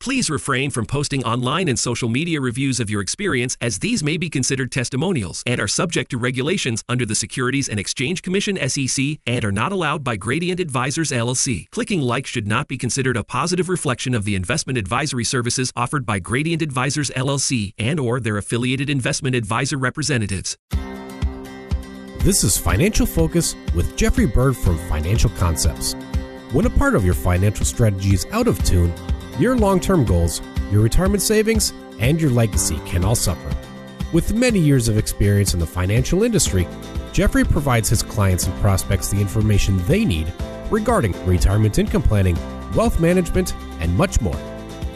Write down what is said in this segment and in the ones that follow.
Please refrain from posting online and social media reviews of your experience as these may be considered testimonials and are subject to regulations under the Securities and Exchange Commission SEC and are not allowed by Gradient Advisors LLC. Clicking like should not be considered a positive reflection of the investment advisory services offered by Gradient Advisors LLC and or their affiliated investment advisor representatives. This is Financial Focus with Jeffrey Bird from Financial Concepts. When a part of your financial strategy is out of tune, your long term goals, your retirement savings, and your legacy can all suffer. With many years of experience in the financial industry, Jeffrey provides his clients and prospects the information they need regarding retirement income planning, wealth management, and much more.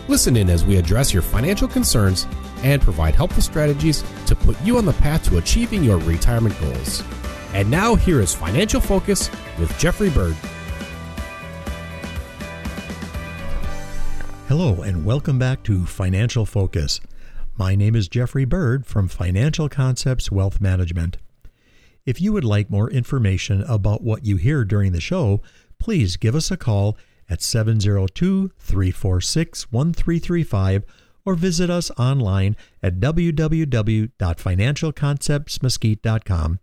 Listen in as we address your financial concerns and provide helpful strategies to put you on the path to achieving your retirement goals. And now, here is Financial Focus with Jeffrey Bird. Hello, and welcome back to Financial Focus. My name is Jeffrey Bird from Financial Concepts Wealth Management. If you would like more information about what you hear during the show, please give us a call at 702 346 1335 or visit us online at www.financialconceptsmesquite.com.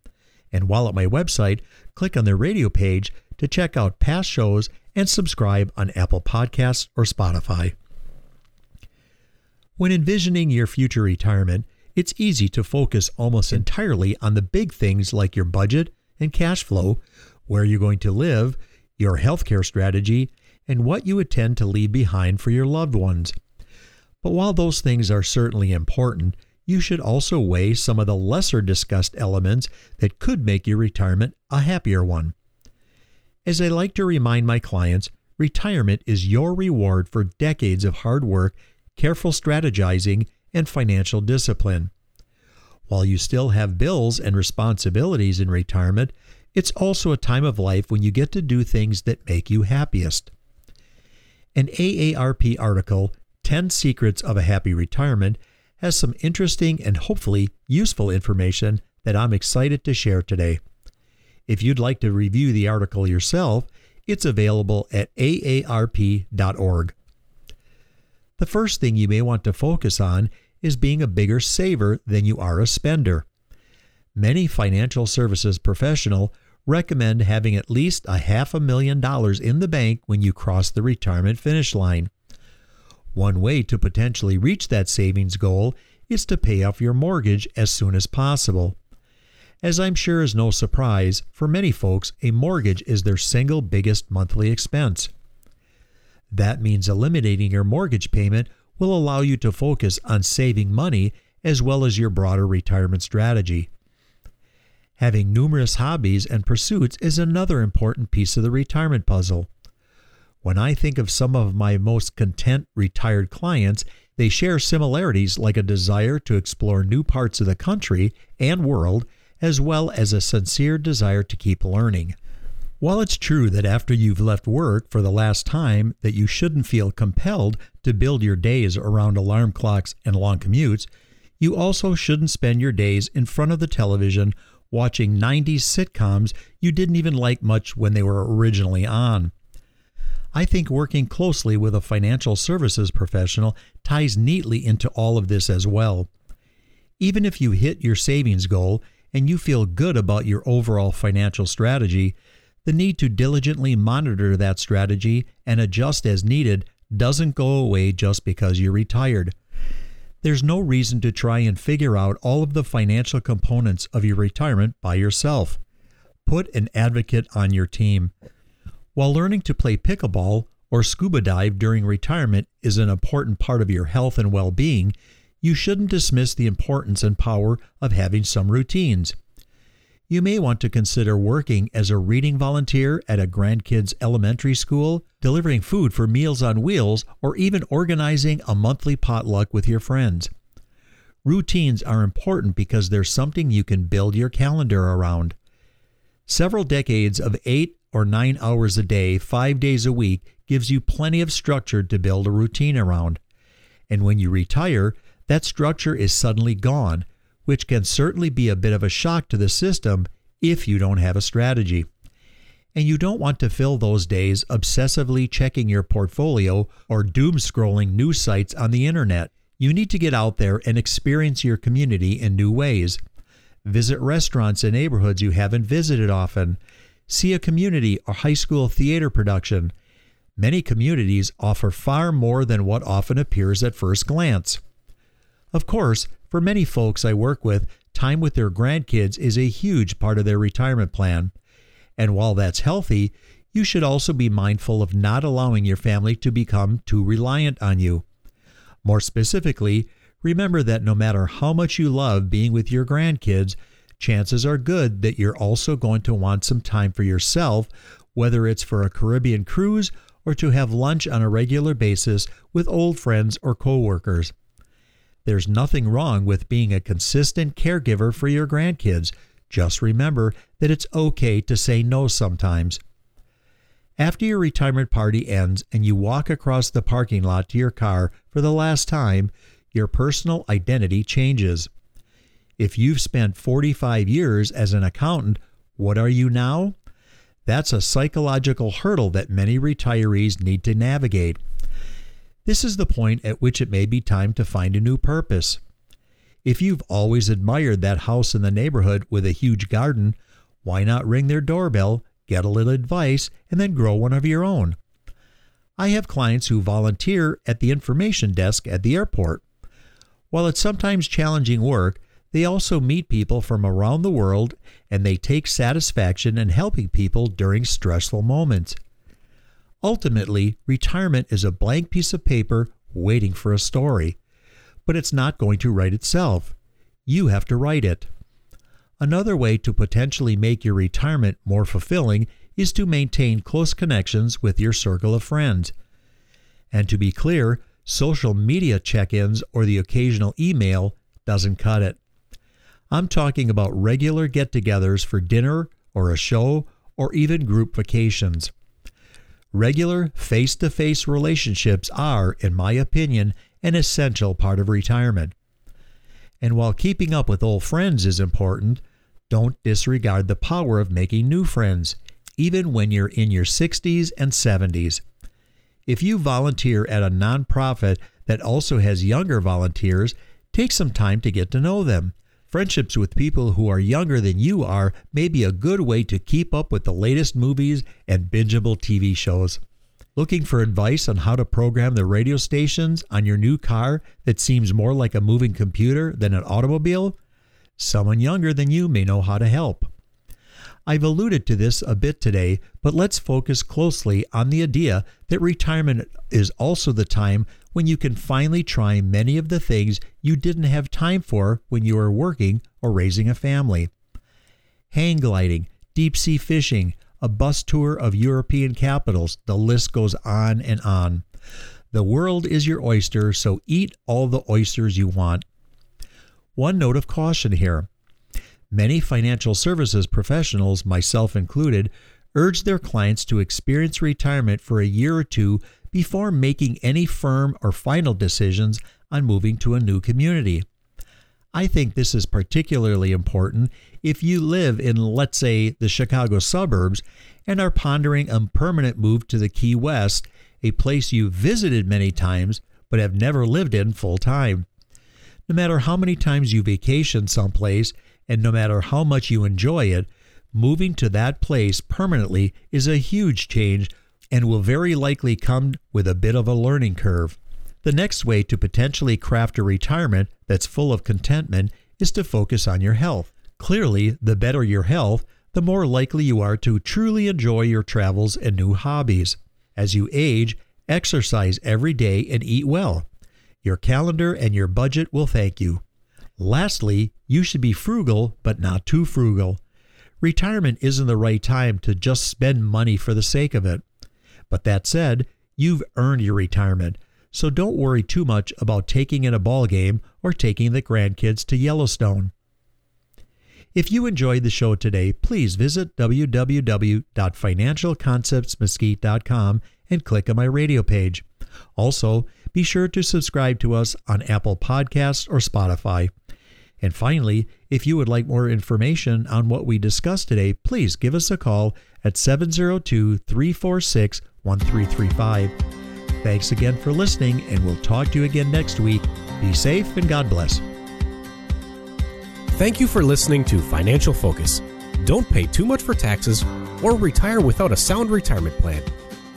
And while at my website, click on the radio page to check out past shows and subscribe on Apple Podcasts or Spotify. When envisioning your future retirement, it's easy to focus almost entirely on the big things like your budget and cash flow, where you're going to live, your healthcare strategy, and what you intend to leave behind for your loved ones. But while those things are certainly important, you should also weigh some of the lesser discussed elements that could make your retirement a happier one. As I like to remind my clients, retirement is your reward for decades of hard work, careful strategizing, and financial discipline. While you still have bills and responsibilities in retirement, it's also a time of life when you get to do things that make you happiest. An AARP article, 10 Secrets of a Happy Retirement, has some interesting and hopefully useful information that I'm excited to share today. If you'd like to review the article yourself, it's available at aarp.org. The first thing you may want to focus on is being a bigger saver than you are a spender. Many financial services professional recommend having at least a half a million dollars in the bank when you cross the retirement finish line. One way to potentially reach that savings goal is to pay off your mortgage as soon as possible. As I'm sure is no surprise, for many folks, a mortgage is their single biggest monthly expense. That means eliminating your mortgage payment will allow you to focus on saving money as well as your broader retirement strategy. Having numerous hobbies and pursuits is another important piece of the retirement puzzle. When I think of some of my most content retired clients, they share similarities like a desire to explore new parts of the country and world as well as a sincere desire to keep learning. While it's true that after you've left work for the last time that you shouldn't feel compelled to build your days around alarm clocks and long commutes, you also shouldn't spend your days in front of the television watching 90s sitcoms you didn't even like much when they were originally on. I think working closely with a financial services professional ties neatly into all of this as well. Even if you hit your savings goal and you feel good about your overall financial strategy, the need to diligently monitor that strategy and adjust as needed doesn't go away just because you're retired. There's no reason to try and figure out all of the financial components of your retirement by yourself. Put an advocate on your team. While learning to play pickleball or scuba dive during retirement is an important part of your health and well being, you shouldn't dismiss the importance and power of having some routines. You may want to consider working as a reading volunteer at a grandkids elementary school, delivering food for Meals on Wheels, or even organizing a monthly potluck with your friends. Routines are important because they're something you can build your calendar around. Several decades of eight or nine hours a day, five days a week, gives you plenty of structure to build a routine around. And when you retire, that structure is suddenly gone, which can certainly be a bit of a shock to the system if you don't have a strategy. and you don't want to fill those days obsessively checking your portfolio or doom scrolling news sites on the internet. You need to get out there and experience your community in new ways. Visit restaurants in neighborhoods you haven't visited often. See a community or high school theater production. Many communities offer far more than what often appears at first glance. Of course, for many folks I work with, time with their grandkids is a huge part of their retirement plan. And while that's healthy, you should also be mindful of not allowing your family to become too reliant on you. More specifically, remember that no matter how much you love being with your grandkids, chances are good that you're also going to want some time for yourself, whether it's for a Caribbean cruise or to have lunch on a regular basis with old friends or coworkers. There's nothing wrong with being a consistent caregiver for your grandkids. Just remember that it's okay to say no sometimes. After your retirement party ends and you walk across the parking lot to your car for the last time, your personal identity changes. If you've spent 45 years as an accountant, what are you now? That's a psychological hurdle that many retirees need to navigate. This is the point at which it may be time to find a new purpose. If you've always admired that house in the neighborhood with a huge garden, why not ring their doorbell, get a little advice, and then grow one of your own? I have clients who volunteer at the information desk at the airport. While it's sometimes challenging work, they also meet people from around the world and they take satisfaction in helping people during stressful moments. Ultimately, retirement is a blank piece of paper waiting for a story, but it's not going to write itself. You have to write it. Another way to potentially make your retirement more fulfilling is to maintain close connections with your circle of friends. And to be clear, social media check ins or the occasional email doesn't cut it. I'm talking about regular get togethers for dinner or a show or even group vacations. Regular face to face relationships are, in my opinion, an essential part of retirement. And while keeping up with old friends is important, don't disregard the power of making new friends, even when you're in your 60s and 70s. If you volunteer at a nonprofit that also has younger volunteers, take some time to get to know them. Friendships with people who are younger than you are may be a good way to keep up with the latest movies and bingeable TV shows. Looking for advice on how to program the radio stations on your new car that seems more like a moving computer than an automobile? Someone younger than you may know how to help. I've alluded to this a bit today, but let's focus closely on the idea that retirement is also the time when you can finally try many of the things you didn't have time for when you were working or raising a family. Hang gliding, deep sea fishing, a bus tour of European capitals, the list goes on and on. The world is your oyster, so eat all the oysters you want. One note of caution here Many financial services professionals, myself included, urge their clients to experience retirement for a year or two before making any firm or final decisions on moving to a new community. I think this is particularly important if you live in, let's say, the Chicago suburbs and are pondering a permanent move to the Key West, a place you've visited many times but have never lived in full time. No matter how many times you vacation someplace, and no matter how much you enjoy it, moving to that place permanently is a huge change and will very likely come with a bit of a learning curve. The next way to potentially craft a retirement that's full of contentment is to focus on your health. Clearly, the better your health, the more likely you are to truly enjoy your travels and new hobbies. As you age, exercise every day and eat well. Your calendar and your budget will thank you. Lastly, you should be frugal, but not too frugal. Retirement isn't the right time to just spend money for the sake of it. But that said, you've earned your retirement, so don't worry too much about taking in a ball game or taking the grandkids to Yellowstone. If you enjoyed the show today, please visit www.financialconceptsmesquite.com and click on my radio page. Also, be sure to subscribe to us on Apple Podcasts or Spotify. And finally, if you would like more information on what we discussed today, please give us a call at 702 346 1335. Thanks again for listening, and we'll talk to you again next week. Be safe and God bless. Thank you for listening to Financial Focus. Don't pay too much for taxes or retire without a sound retirement plan.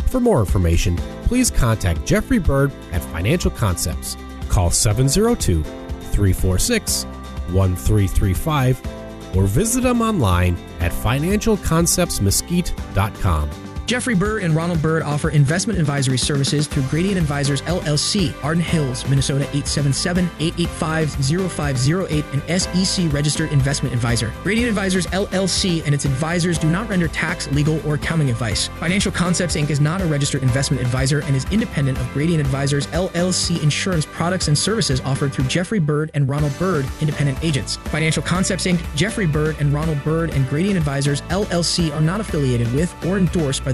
For more information, please contact Jeffrey Bird at Financial Concepts. Call 702 346 1335 or visit them online at financialconceptsmesquite.com. Jeffrey Bird and Ronald Bird offer investment advisory services through Gradient Advisors LLC, Arden Hills, Minnesota 877-885-0508, an SEC registered investment advisor. Gradient Advisors LLC and its advisors do not render tax, legal, or accounting advice. Financial Concepts Inc. is not a registered investment advisor and is independent of Gradient Advisors LLC insurance products and services offered through Jeffrey Bird and Ronald Bird, independent agents. Financial Concepts Inc., Jeffrey Bird and Ronald Bird and Gradient Advisors LLC are not affiliated with or endorsed by